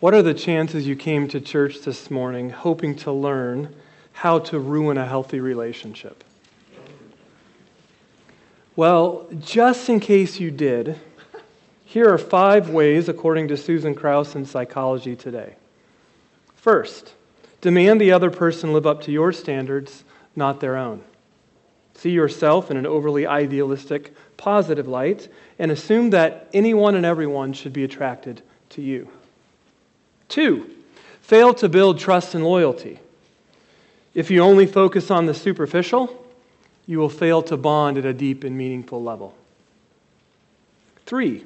What are the chances you came to church this morning hoping to learn how to ruin a healthy relationship? Well, just in case you did, here are five ways, according to Susan Krauss in Psychology Today. First, demand the other person live up to your standards, not their own. See yourself in an overly idealistic, positive light, and assume that anyone and everyone should be attracted to you. Two, fail to build trust and loyalty. If you only focus on the superficial, you will fail to bond at a deep and meaningful level. Three,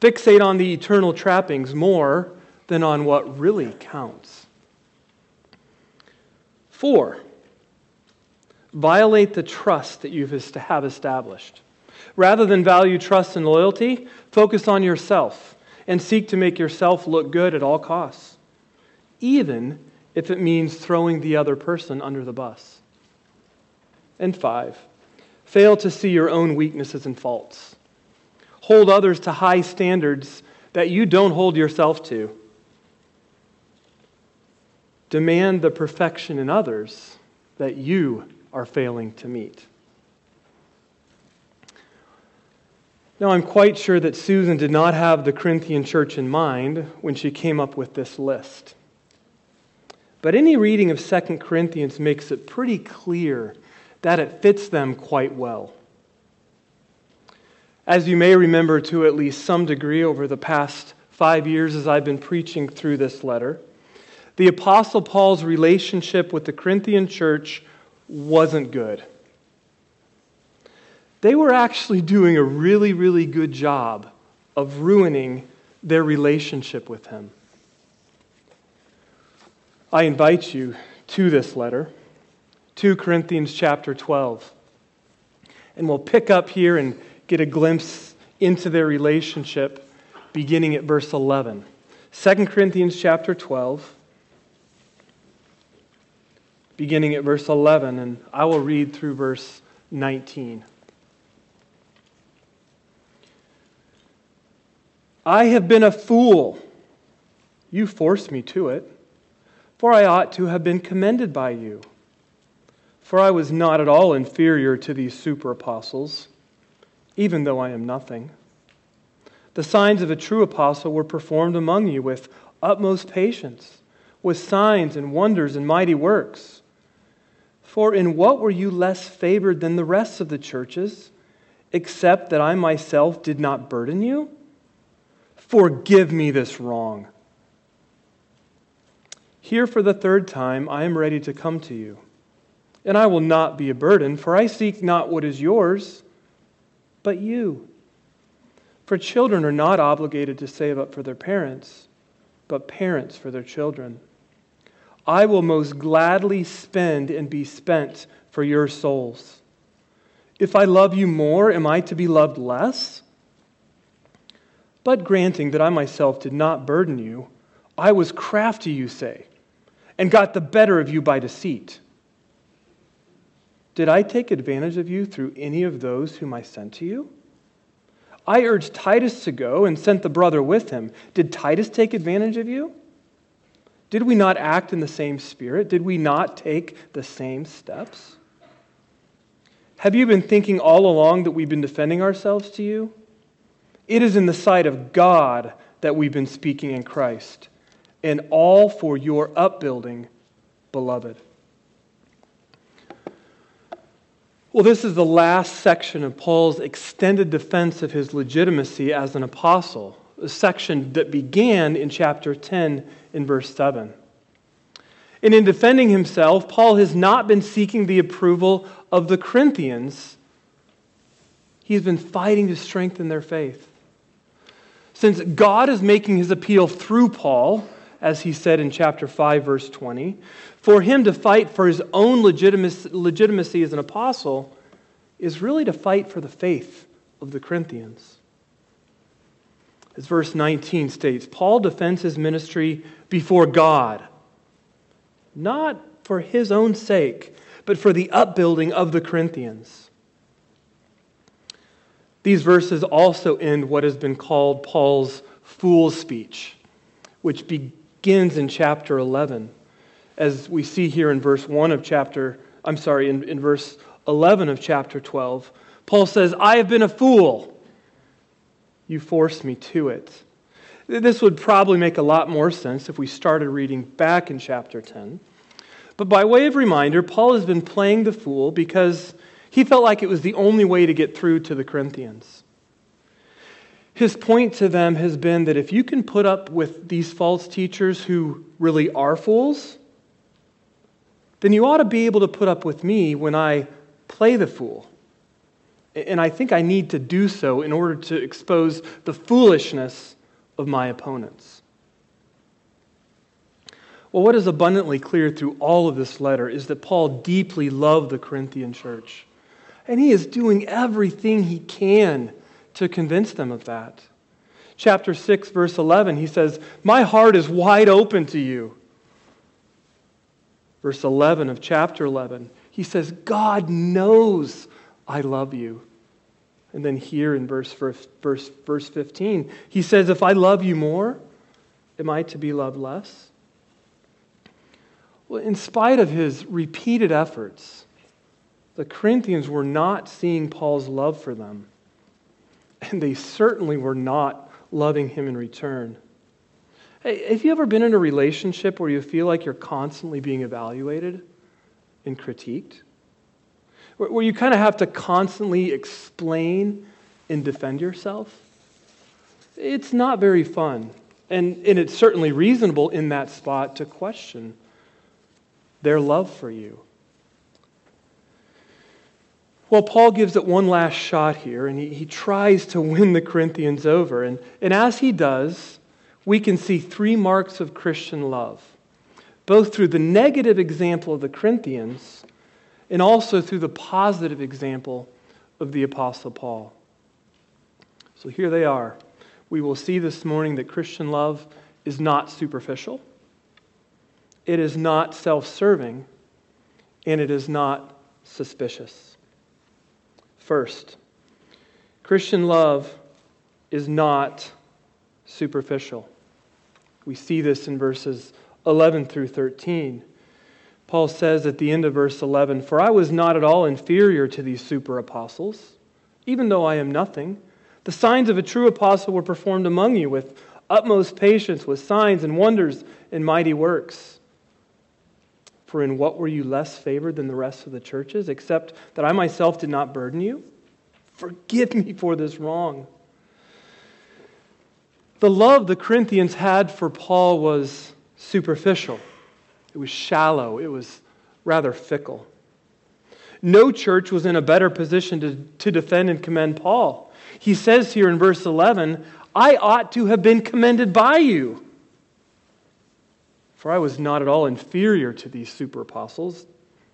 fixate on the eternal trappings more than on what really counts. Four, violate the trust that you have established. Rather than value trust and loyalty, focus on yourself and seek to make yourself look good at all costs, even if it means throwing the other person under the bus. And five, fail to see your own weaknesses and faults. Hold others to high standards that you don't hold yourself to. Demand the perfection in others that you are failing to meet. Now, I'm quite sure that Susan did not have the Corinthian church in mind when she came up with this list. But any reading of 2 Corinthians makes it pretty clear that it fits them quite well. As you may remember to at least some degree over the past five years as I've been preaching through this letter, the Apostle Paul's relationship with the Corinthian church wasn't good they were actually doing a really, really good job of ruining their relationship with him. I invite you to this letter, 2 Corinthians chapter 12. And we'll pick up here and get a glimpse into their relationship beginning at verse 11. 2 Corinthians chapter 12, beginning at verse 11, and I will read through verse 19. I have been a fool. You forced me to it, for I ought to have been commended by you. For I was not at all inferior to these super apostles, even though I am nothing. The signs of a true apostle were performed among you with utmost patience, with signs and wonders and mighty works. For in what were you less favored than the rest of the churches, except that I myself did not burden you? Forgive me this wrong. Here for the third time, I am ready to come to you. And I will not be a burden, for I seek not what is yours, but you. For children are not obligated to save up for their parents, but parents for their children. I will most gladly spend and be spent for your souls. If I love you more, am I to be loved less? But granting that I myself did not burden you, I was crafty, you say, and got the better of you by deceit. Did I take advantage of you through any of those whom I sent to you? I urged Titus to go and sent the brother with him. Did Titus take advantage of you? Did we not act in the same spirit? Did we not take the same steps? Have you been thinking all along that we've been defending ourselves to you? It is in the sight of God that we've been speaking in Christ, and all for your upbuilding, beloved. Well, this is the last section of Paul's extended defense of his legitimacy as an apostle, a section that began in chapter 10 in verse 7. And in defending himself, Paul has not been seeking the approval of the Corinthians. He's been fighting to strengthen their faith. Since God is making his appeal through Paul, as he said in chapter 5, verse 20, for him to fight for his own legitimacy as an apostle is really to fight for the faith of the Corinthians. As verse 19 states, Paul defends his ministry before God, not for his own sake, but for the upbuilding of the Corinthians. These verses also end what has been called Paul's fool speech, which begins in chapter 11, as we see here in verse 1 of chapter, I'm sorry, in, in verse 11 of chapter 12. Paul says, I have been a fool. You forced me to it. This would probably make a lot more sense if we started reading back in chapter 10. But by way of reminder, Paul has been playing the fool because he felt like it was the only way to get through to the Corinthians. His point to them has been that if you can put up with these false teachers who really are fools, then you ought to be able to put up with me when I play the fool. And I think I need to do so in order to expose the foolishness of my opponents. Well, what is abundantly clear through all of this letter is that Paul deeply loved the Corinthian church. And he is doing everything he can to convince them of that. Chapter 6, verse 11, he says, My heart is wide open to you. Verse 11 of chapter 11, he says, God knows I love you. And then here in verse, verse, verse 15, he says, If I love you more, am I to be loved less? Well, in spite of his repeated efforts, the Corinthians were not seeing Paul's love for them. And they certainly were not loving him in return. Hey, have you ever been in a relationship where you feel like you're constantly being evaluated and critiqued? where you kind of have to constantly explain and defend yourself, it's not very fun. And, and it's certainly reasonable in that spot to question their love for you. Well, Paul gives it one last shot here, and he, he tries to win the Corinthians over. And, and as he does, we can see three marks of Christian love, both through the negative example of the Corinthians and also through the positive example of the Apostle Paul. So here they are. We will see this morning that Christian love is not superficial, it is not self serving, and it is not suspicious. First, Christian love is not superficial. We see this in verses 11 through 13. Paul says at the end of verse 11, For I was not at all inferior to these super apostles, even though I am nothing. The signs of a true apostle were performed among you with utmost patience, with signs and wonders and mighty works. For in what were you less favored than the rest of the churches, except that I myself did not burden you? Forgive me for this wrong. The love the Corinthians had for Paul was superficial. It was shallow, it was rather fickle. No church was in a better position to, to defend and commend Paul. He says here in verse 11, I ought to have been commended by you. For I was not at all inferior to these super apostles,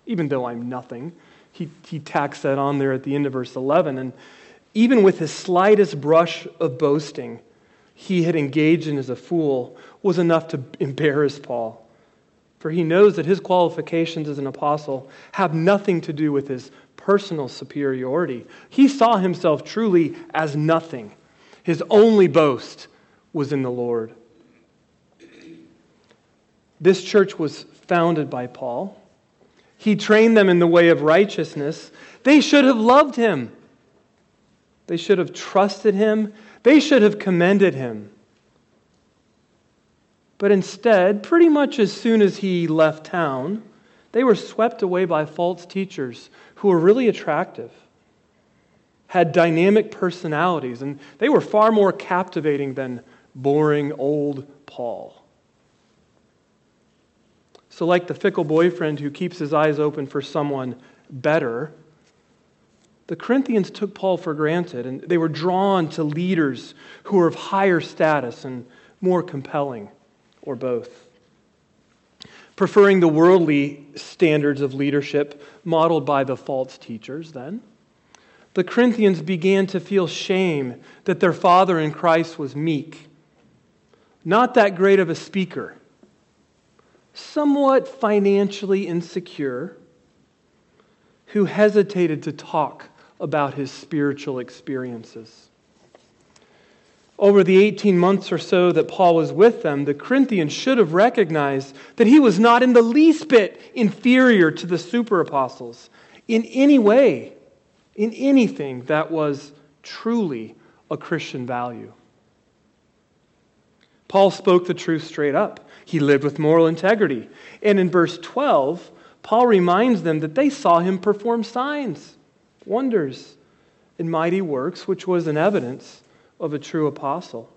even though I'm nothing. He, he tacks that on there at the end of verse 11. And even with his slightest brush of boasting, he had engaged in as a fool was enough to embarrass Paul for he knows that his qualifications as an apostle have nothing to do with his personal superiority. He saw himself truly as nothing. His only boast was in the Lord. This church was founded by Paul. He trained them in the way of righteousness. They should have loved him. They should have trusted him. They should have commended him. But instead, pretty much as soon as he left town, they were swept away by false teachers who were really attractive, had dynamic personalities, and they were far more captivating than boring old Paul. So, like the fickle boyfriend who keeps his eyes open for someone better, the Corinthians took Paul for granted, and they were drawn to leaders who were of higher status and more compelling or both. Preferring the worldly standards of leadership modeled by the false teachers, then, the Corinthians began to feel shame that their father in Christ was meek, not that great of a speaker, somewhat financially insecure, who hesitated to talk about his spiritual experiences. over the 18 months or so that Paul was with them, the Corinthians should have recognized that he was not in the least bit inferior to the super apostles in any way, in anything that was truly a Christian value. Paul spoke the truth straight up. He lived with moral integrity. And in verse 12, Paul reminds them that they saw him perform signs, wonders, and mighty works, which was an evidence of a true apostle.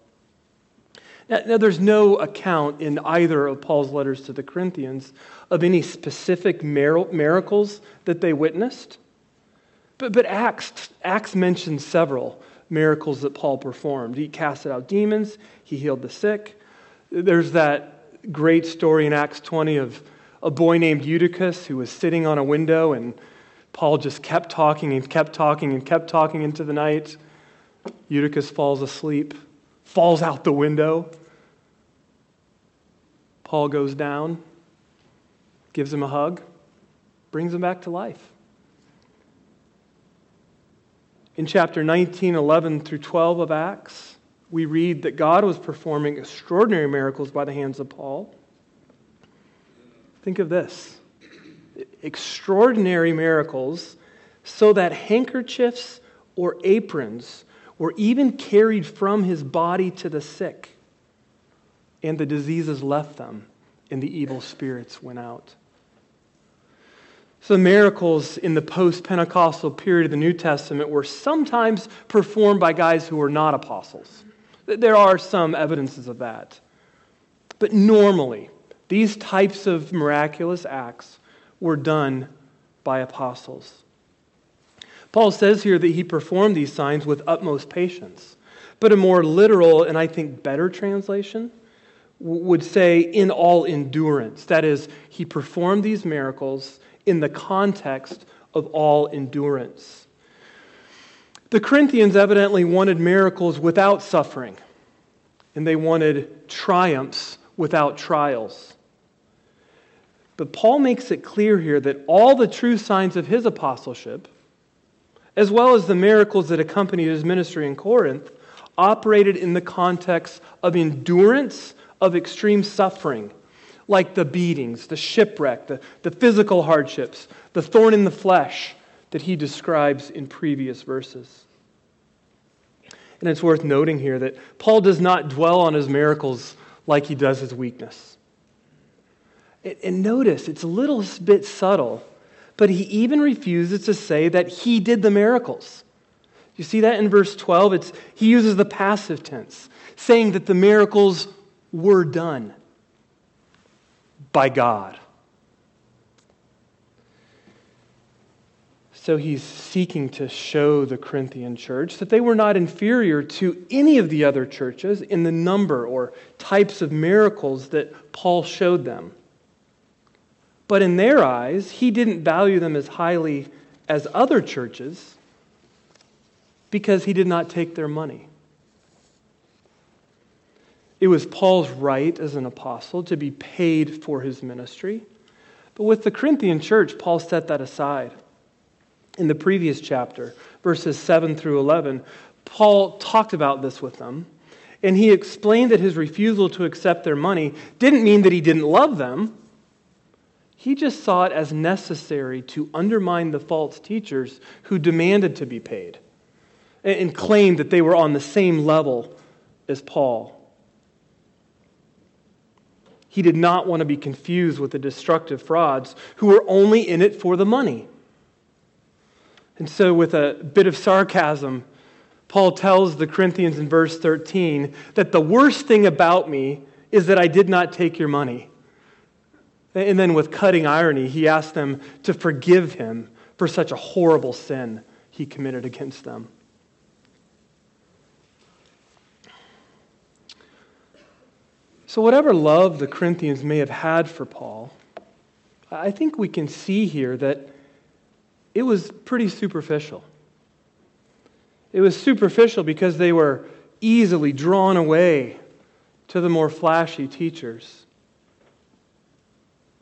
Now, now, there's no account in either of Paul's letters to the Corinthians of any specific miracles that they witnessed. But, but Acts, Acts mentions several miracles that Paul performed. He casted out demons, he healed the sick. There's that great story in Acts 20 of a boy named Eutychus who was sitting on a window, and Paul just kept talking and kept talking and kept talking into the night. Eutychus falls asleep, falls out the window. Paul goes down, gives him a hug, brings him back to life. In chapter 19, 11 through 12 of Acts, we read that God was performing extraordinary miracles by the hands of Paul. Think of this extraordinary miracles so that handkerchiefs or aprons were even carried from his body to the sick, and the diseases left them, and the evil spirits went out. So, miracles in the post Pentecostal period of the New Testament were sometimes performed by guys who were not apostles. There are some evidences of that. But normally, these types of miraculous acts were done by apostles. Paul says here that he performed these signs with utmost patience. But a more literal and I think better translation would say in all endurance. That is, he performed these miracles in the context of all endurance. The Corinthians evidently wanted miracles without suffering, and they wanted triumphs without trials. But Paul makes it clear here that all the true signs of his apostleship as well as the miracles that accompanied his ministry in Corinth, operated in the context of endurance of extreme suffering, like the beatings, the shipwreck, the, the physical hardships, the thorn in the flesh that he describes in previous verses. And it's worth noting here that Paul does not dwell on his miracles like he does his weakness. And notice, it's a little bit subtle but he even refuses to say that he did the miracles. You see that in verse 12? It's, he uses the passive tense, saying that the miracles were done by God. So he's seeking to show the Corinthian church that they were not inferior to any of the other churches in the number or types of miracles that Paul showed them. But in their eyes, he didn't value them as highly as other churches because he did not take their money. It was Paul's right as an apostle to be paid for his ministry. But with the Corinthian church, Paul set that aside. In the previous chapter, verses 7 through 11, Paul talked about this with them, and he explained that his refusal to accept their money didn't mean that he didn't love them. He just saw it as necessary to undermine the false teachers who demanded to be paid and claimed that they were on the same level as Paul. He did not want to be confused with the destructive frauds who were only in it for the money. And so, with a bit of sarcasm, Paul tells the Corinthians in verse 13 that the worst thing about me is that I did not take your money. And then, with cutting irony, he asked them to forgive him for such a horrible sin he committed against them. So, whatever love the Corinthians may have had for Paul, I think we can see here that it was pretty superficial. It was superficial because they were easily drawn away to the more flashy teachers.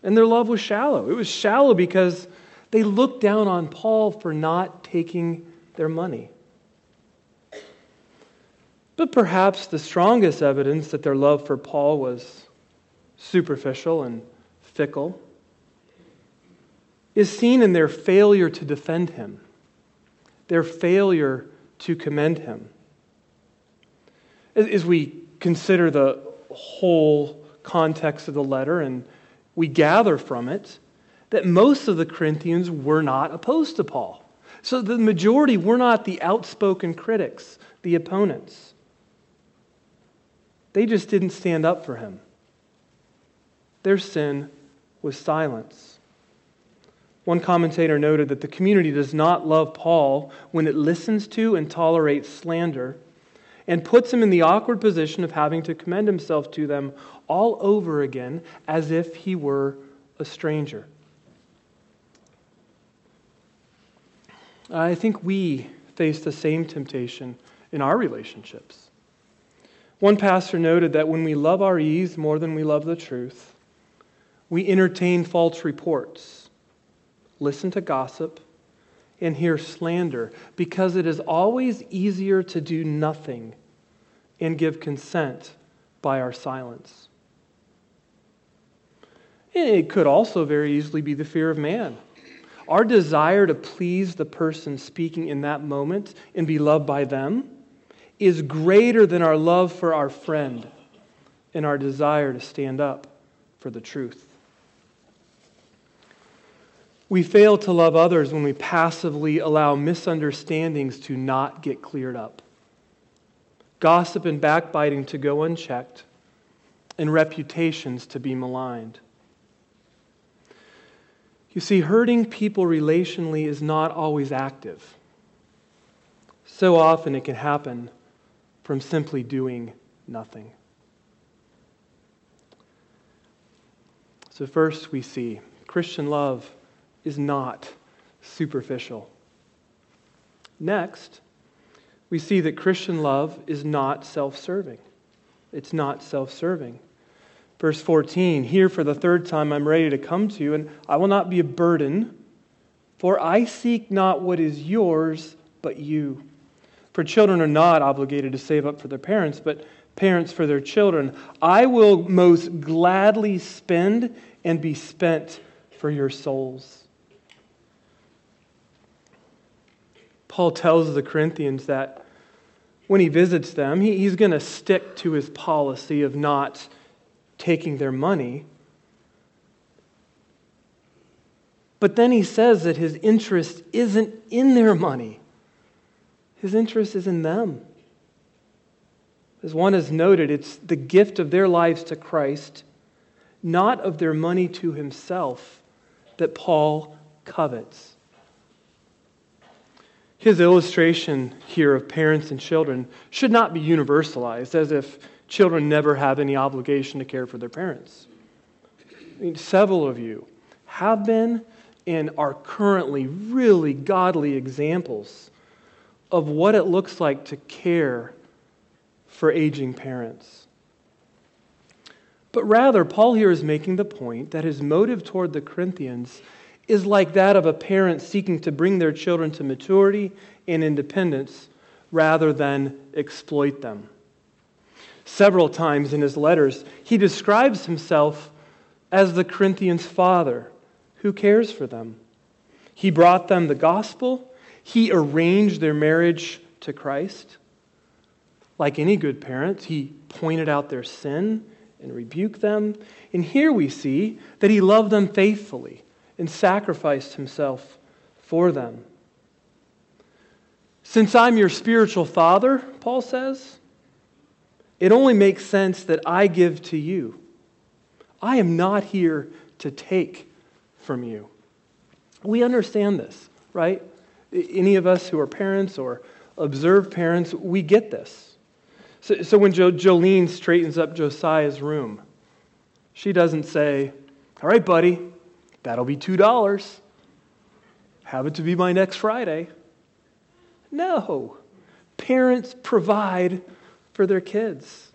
And their love was shallow. It was shallow because they looked down on Paul for not taking their money. But perhaps the strongest evidence that their love for Paul was superficial and fickle is seen in their failure to defend him, their failure to commend him. As we consider the whole context of the letter and we gather from it that most of the Corinthians were not opposed to Paul. So the majority were not the outspoken critics, the opponents. They just didn't stand up for him. Their sin was silence. One commentator noted that the community does not love Paul when it listens to and tolerates slander and puts him in the awkward position of having to commend himself to them all over again as if he were a stranger. I think we face the same temptation in our relationships. One pastor noted that when we love our ease more than we love the truth, we entertain false reports, listen to gossip, and hear slander because it is always easier to do nothing and give consent by our silence. And it could also very easily be the fear of man. Our desire to please the person speaking in that moment and be loved by them is greater than our love for our friend and our desire to stand up for the truth. We fail to love others when we passively allow misunderstandings to not get cleared up, gossip and backbiting to go unchecked, and reputations to be maligned. You see, hurting people relationally is not always active. So often it can happen from simply doing nothing. So, first, we see Christian love is not superficial. Next, we see that Christian love is not self serving. It's not self serving. Verse 14 Here for the third time I'm ready to come to you, and I will not be a burden, for I seek not what is yours, but you. For children are not obligated to save up for their parents, but parents for their children. I will most gladly spend and be spent for your souls. Paul tells the Corinthians that when he visits them, he, he's going to stick to his policy of not taking their money. But then he says that his interest isn't in their money, his interest is in them. As one has noted, it's the gift of their lives to Christ, not of their money to himself, that Paul covets. His illustration here of parents and children should not be universalized as if children never have any obligation to care for their parents. I mean, several of you have been and are currently really godly examples of what it looks like to care for aging parents. But rather, Paul here is making the point that his motive toward the Corinthians is like that of a parent seeking to bring their children to maturity and independence rather than exploit them. Several times in his letters, he describes himself as the Corinthians' father who cares for them. He brought them the gospel, he arranged their marriage to Christ. Like any good parent, he pointed out their sin and rebuked them. And here we see that he loved them faithfully and sacrificed himself for them. Since I'm your spiritual father, Paul says, it only makes sense that I give to you. I am not here to take from you. We understand this, right? Any of us who are parents or observe parents, we get this. So, so when jo- Jolene straightens up Josiah's room, she doesn't say, All right, buddy, That'll be $2. Have it to be my next Friday. No. Parents provide for their kids.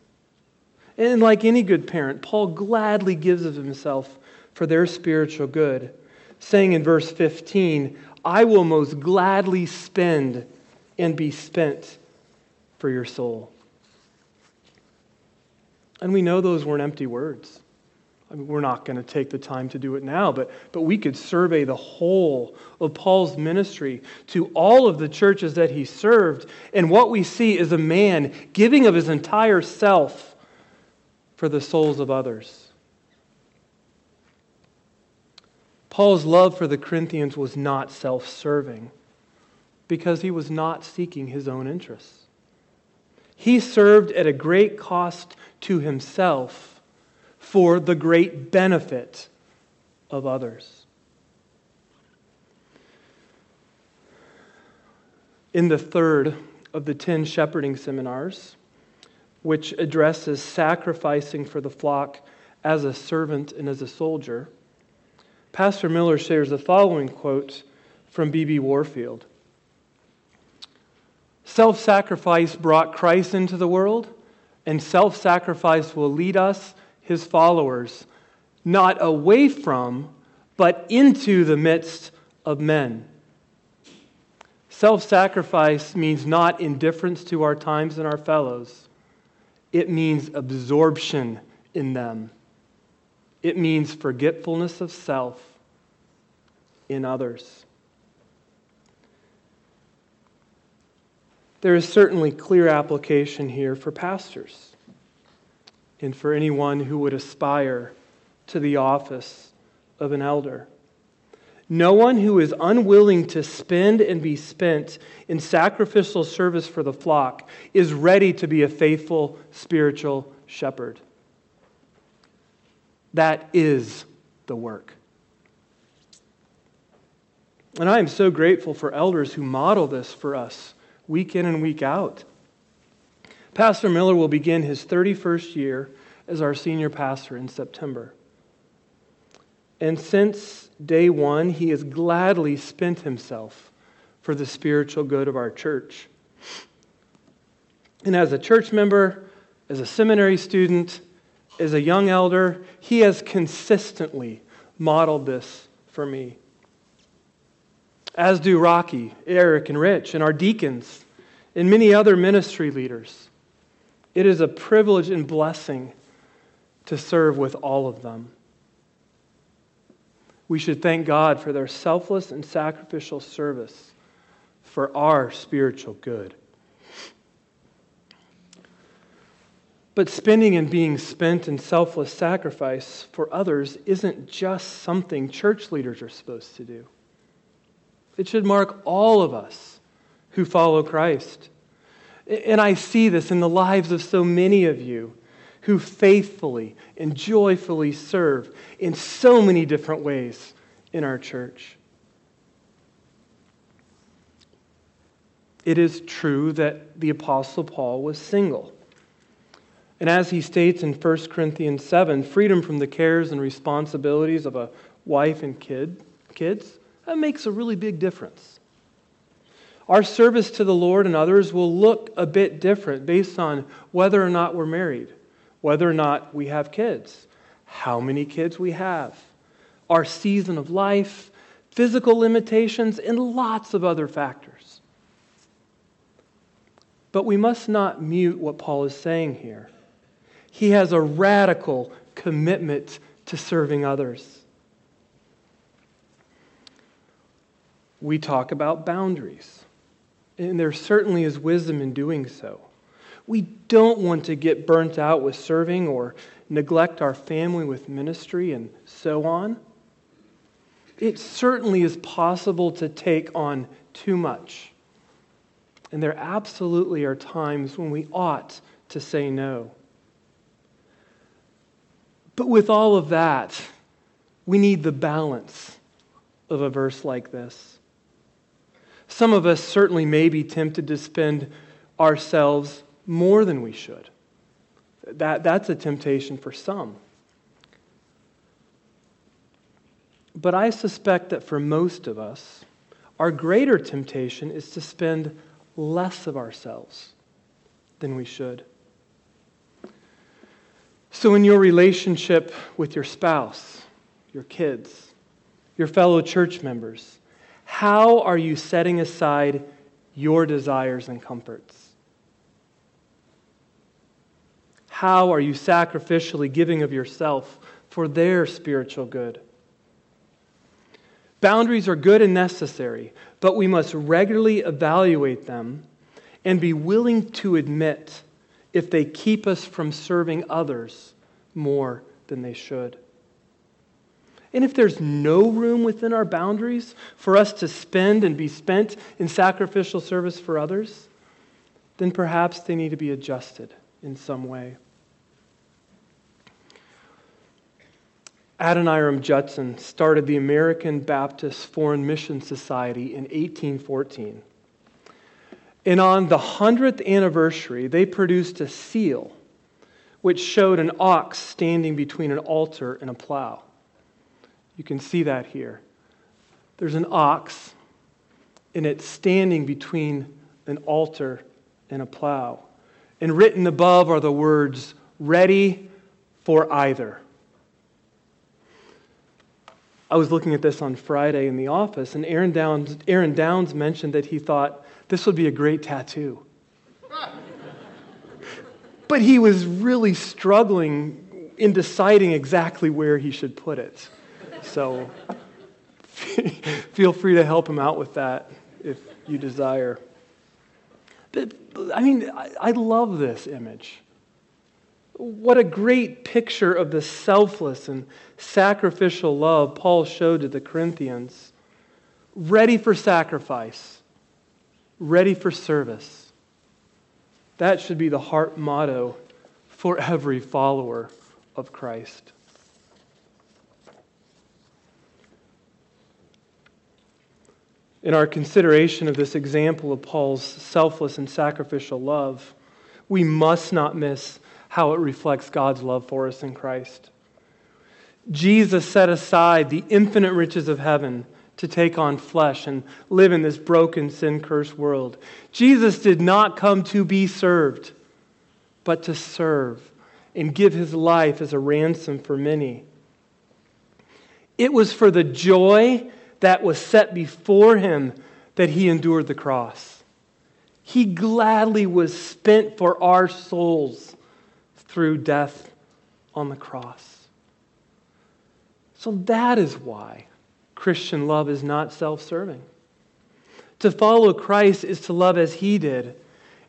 And like any good parent, Paul gladly gives of himself for their spiritual good, saying in verse 15, I will most gladly spend and be spent for your soul. And we know those weren't empty words. I mean, we're not going to take the time to do it now, but, but we could survey the whole of Paul's ministry to all of the churches that he served. And what we see is a man giving of his entire self for the souls of others. Paul's love for the Corinthians was not self serving because he was not seeking his own interests. He served at a great cost to himself for the great benefit of others. In the third of the 10 shepherding seminars, which addresses sacrificing for the flock as a servant and as a soldier, Pastor Miller shares the following quote from B.B. Warfield Self sacrifice brought Christ into the world, and self sacrifice will lead us his followers, not away from, but into the midst of men. Self sacrifice means not indifference to our times and our fellows, it means absorption in them. It means forgetfulness of self in others. There is certainly clear application here for pastors and for anyone who would aspire to the office of an elder. No one who is unwilling to spend and be spent in sacrificial service for the flock is ready to be a faithful spiritual shepherd. That is the work. And I am so grateful for elders who model this for us week in and week out. Pastor Miller will begin his 31st year as our senior pastor in September. And since day one, he has gladly spent himself for the spiritual good of our church. And as a church member, as a seminary student, as a young elder, he has consistently modeled this for me. As do Rocky, Eric, and Rich, and our deacons, and many other ministry leaders. It is a privilege and blessing to serve with all of them. We should thank God for their selfless and sacrificial service for our spiritual good. But spending and being spent in selfless sacrifice for others isn't just something church leaders are supposed to do. It should mark all of us who follow Christ. And I see this in the lives of so many of you who faithfully and joyfully serve in so many different ways in our church. It is true that the Apostle Paul was single. And as he states in 1 Corinthians 7, freedom from the cares and responsibilities of a wife and kid, kids, that makes a really big difference. Our service to the Lord and others will look a bit different based on whether or not we're married, whether or not we have kids, how many kids we have, our season of life, physical limitations, and lots of other factors. But we must not mute what Paul is saying here. He has a radical commitment to serving others. We talk about boundaries. And there certainly is wisdom in doing so. We don't want to get burnt out with serving or neglect our family with ministry and so on. It certainly is possible to take on too much. And there absolutely are times when we ought to say no. But with all of that, we need the balance of a verse like this. Some of us certainly may be tempted to spend ourselves more than we should. That, that's a temptation for some. But I suspect that for most of us, our greater temptation is to spend less of ourselves than we should. So, in your relationship with your spouse, your kids, your fellow church members, how are you setting aside your desires and comforts? How are you sacrificially giving of yourself for their spiritual good? Boundaries are good and necessary, but we must regularly evaluate them and be willing to admit if they keep us from serving others more than they should. And if there's no room within our boundaries for us to spend and be spent in sacrificial service for others, then perhaps they need to be adjusted in some way. Adoniram Judson started the American Baptist Foreign Mission Society in 1814. And on the 100th anniversary, they produced a seal which showed an ox standing between an altar and a plow. You can see that here. There's an ox, and it's standing between an altar and a plow. And written above are the words, ready for either. I was looking at this on Friday in the office, and Aaron Downs, Aaron Downs mentioned that he thought this would be a great tattoo. but he was really struggling in deciding exactly where he should put it. So feel free to help him out with that if you desire. But, I mean, I, I love this image. What a great picture of the selfless and sacrificial love Paul showed to the Corinthians. Ready for sacrifice, ready for service. That should be the heart motto for every follower of Christ. In our consideration of this example of Paul's selfless and sacrificial love, we must not miss how it reflects God's love for us in Christ. Jesus set aside the infinite riches of heaven to take on flesh and live in this broken, sin cursed world. Jesus did not come to be served, but to serve and give his life as a ransom for many. It was for the joy that was set before him that he endured the cross. He gladly was spent for our souls through death on the cross. So that is why Christian love is not self serving. To follow Christ is to love as he did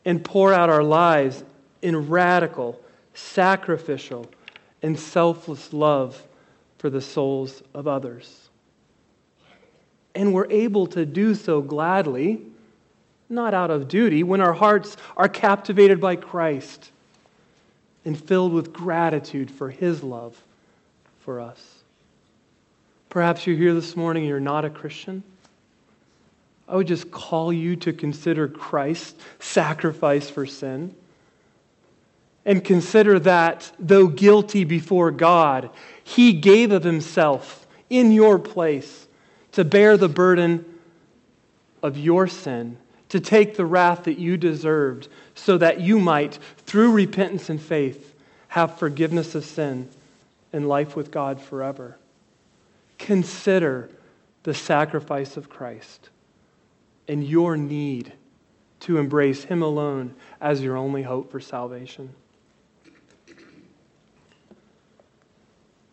and pour out our lives in radical, sacrificial, and selfless love for the souls of others. And we're able to do so gladly, not out of duty, when our hearts are captivated by Christ and filled with gratitude for His love for us. Perhaps you're here this morning and you're not a Christian. I would just call you to consider Christ's sacrifice for sin. And consider that, though guilty before God, He gave of Himself in your place to bear the burden of your sin to take the wrath that you deserved, so that you might, through repentance and faith, have forgiveness of sin and life with God forever. Consider the sacrifice of Christ and your need to embrace Him alone as your only hope for salvation.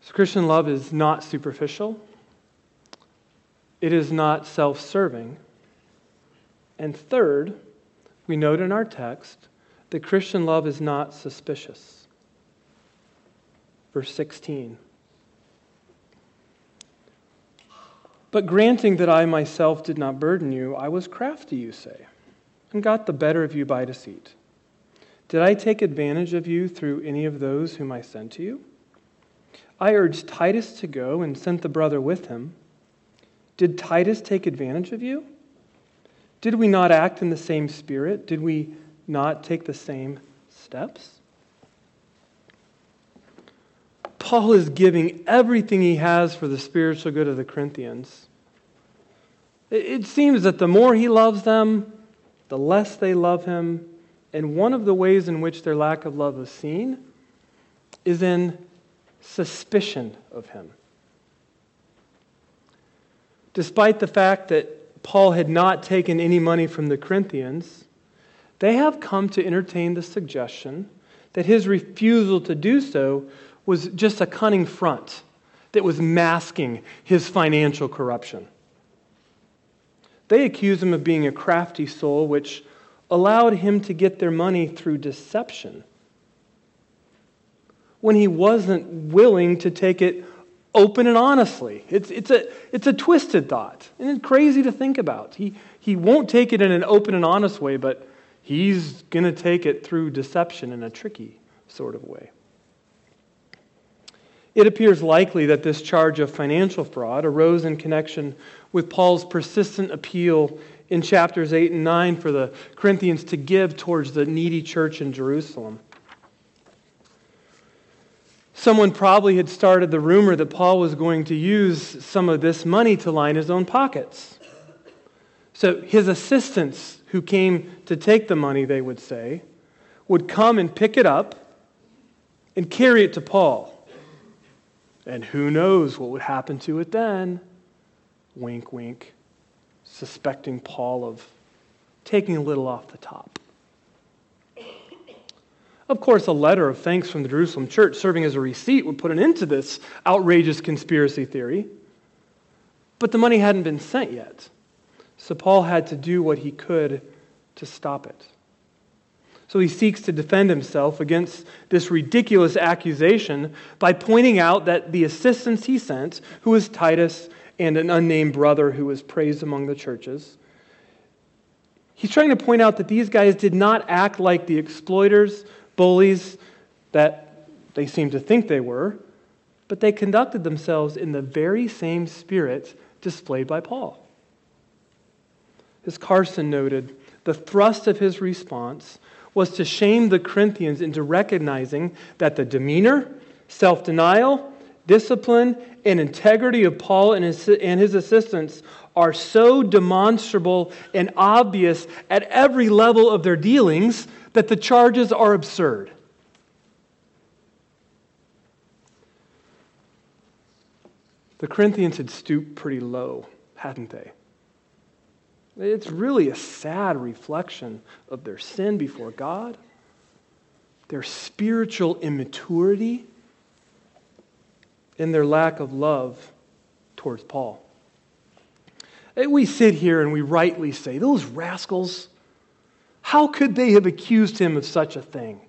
So, Christian love is not superficial, it is not self serving and third, we note in our text that Christian love is not suspicious. Verse 16. But granting that I myself did not burden you, I was crafty, you say, and got the better of you by deceit. Did I take advantage of you through any of those whom I sent to you? I urged Titus to go and sent the brother with him. Did Titus take advantage of you? Did we not act in the same spirit? Did we not take the same steps? Paul is giving everything he has for the spiritual good of the Corinthians. It seems that the more he loves them, the less they love him. And one of the ways in which their lack of love is seen is in suspicion of him. Despite the fact that Paul had not taken any money from the Corinthians, they have come to entertain the suggestion that his refusal to do so was just a cunning front that was masking his financial corruption. They accuse him of being a crafty soul, which allowed him to get their money through deception when he wasn't willing to take it open and honestly. It's, it's, a, it's a twisted thought, and it's crazy to think about. He, he won't take it in an open and honest way, but he's going to take it through deception in a tricky sort of way. It appears likely that this charge of financial fraud arose in connection with Paul's persistent appeal in chapters 8 and 9 for the Corinthians to give towards the needy church in Jerusalem. Someone probably had started the rumor that Paul was going to use some of this money to line his own pockets. So his assistants who came to take the money, they would say, would come and pick it up and carry it to Paul. And who knows what would happen to it then? Wink, wink, suspecting Paul of taking a little off the top. Of course, a letter of thanks from the Jerusalem church serving as a receipt would put an end to this outrageous conspiracy theory. But the money hadn't been sent yet. So Paul had to do what he could to stop it. So he seeks to defend himself against this ridiculous accusation by pointing out that the assistants he sent, who was Titus and an unnamed brother who was praised among the churches, he's trying to point out that these guys did not act like the exploiters, bullies that they seemed to think they were, but they conducted themselves in the very same spirit displayed by Paul. As Carson noted, the thrust of his response was to shame the Corinthians into recognizing that the demeanor, self denial, discipline, and integrity of Paul and his, and his assistants are so demonstrable and obvious at every level of their dealings that the charges are absurd. The Corinthians had stooped pretty low, hadn't they? It's really a sad reflection of their sin before God, their spiritual immaturity, and their lack of love towards Paul. We sit here and we rightly say, Those rascals, how could they have accused him of such a thing?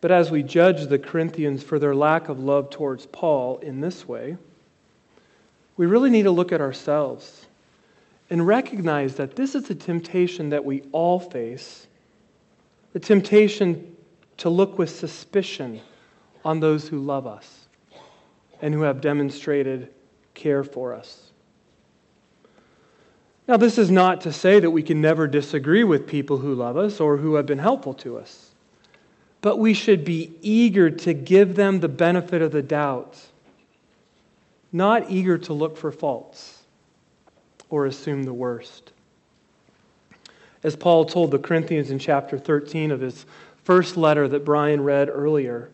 But as we judge the Corinthians for their lack of love towards Paul in this way, we really need to look at ourselves and recognize that this is a temptation that we all face the temptation to look with suspicion on those who love us and who have demonstrated care for us. Now, this is not to say that we can never disagree with people who love us or who have been helpful to us, but we should be eager to give them the benefit of the doubt not eager to look for faults or assume the worst. As Paul told the Corinthians in chapter 13 of his first letter that Brian read earlier,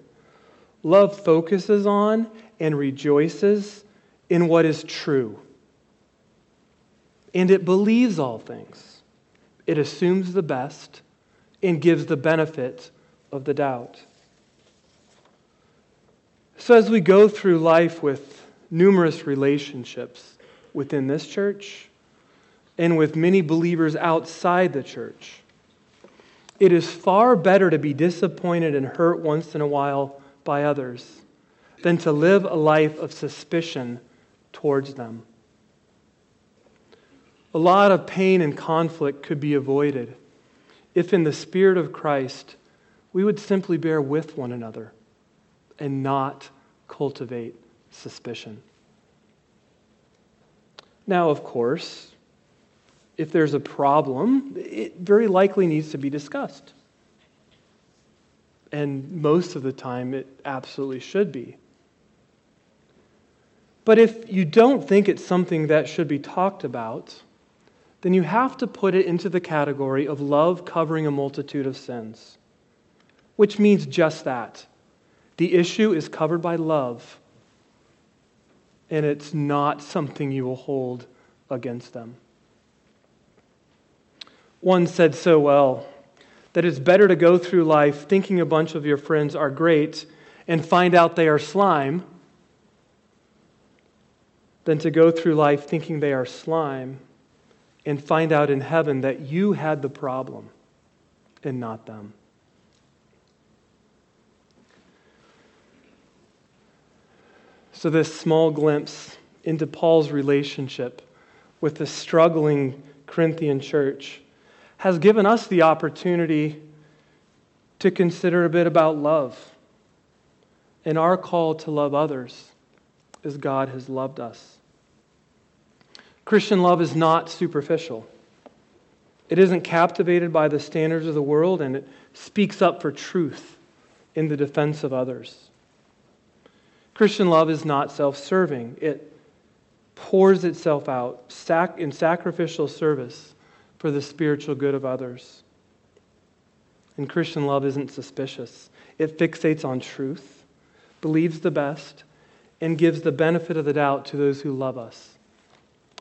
love focuses on and rejoices in what is true. And it believes all things. It assumes the best and gives the benefit of the doubt. So, as we go through life with numerous relationships within this church and with many believers outside the church. It is far better to be disappointed and hurt once in a while by others than to live a life of suspicion towards them. A lot of pain and conflict could be avoided if, in the Spirit of Christ, we would simply bear with one another and not cultivate suspicion. Now, of course, if there's a problem, it very likely needs to be discussed. And most of the time, it absolutely should be. But if you don't think it's something that should be talked about, then you have to put it into the category of love covering a multitude of sins, which means just that. The issue is covered by love and it's not something you will hold against them. One said so well That it's better to go through life thinking a bunch of your friends are great and find out they are slime than to go through life thinking they are slime and find out in heaven that you had the problem and not them. So, this small glimpse into Paul's relationship with the struggling Corinthian church has given us the opportunity to consider a bit about love and our call to love others as God has loved us. Christian love is not superficial. It isn't captivated by the standards of the world, and it speaks up for truth in the defense of others. Christian love is not self serving, it pours itself out in sacrificial service for the spiritual good of others. And Christian love isn't suspicious, it fixates on truth, believes the best, and gives the benefit of the doubt to those who love us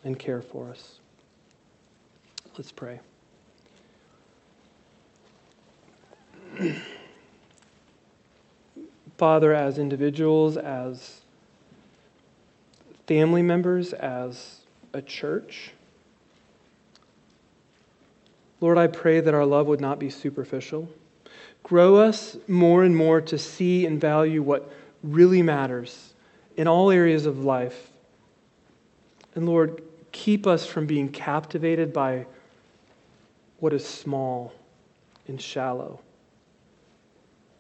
and care for us. Let's pray. Father, as individuals, as family members, as a church, Lord, I pray that our love would not be superficial. Grow us more and more to see and value what really matters in all areas of life. And Lord, keep us from being captivated by what is small and shallow.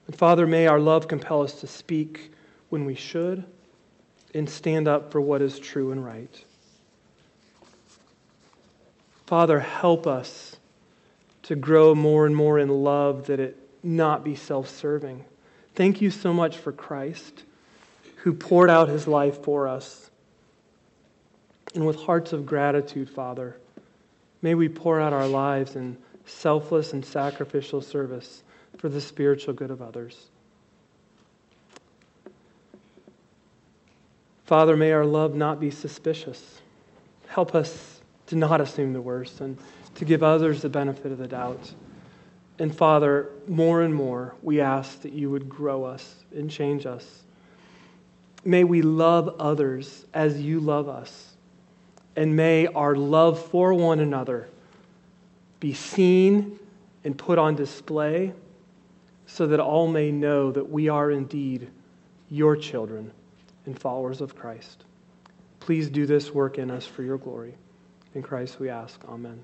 And Father, may our love compel us to speak when we should and stand up for what is true and right. Father, help us to grow more and more in love that it not be self serving. Thank you so much for Christ who poured out his life for us. And with hearts of gratitude, Father, may we pour out our lives in selfless and sacrificial service for the spiritual good of others. Father, may our love not be suspicious. Help us to not assume the worst and to give others the benefit of the doubt. And Father, more and more, we ask that you would grow us and change us. May we love others as you love us. And may our love for one another be seen and put on display so that all may know that we are indeed your children and followers of Christ. Please do this work in us for your glory. In Christ we ask. Amen.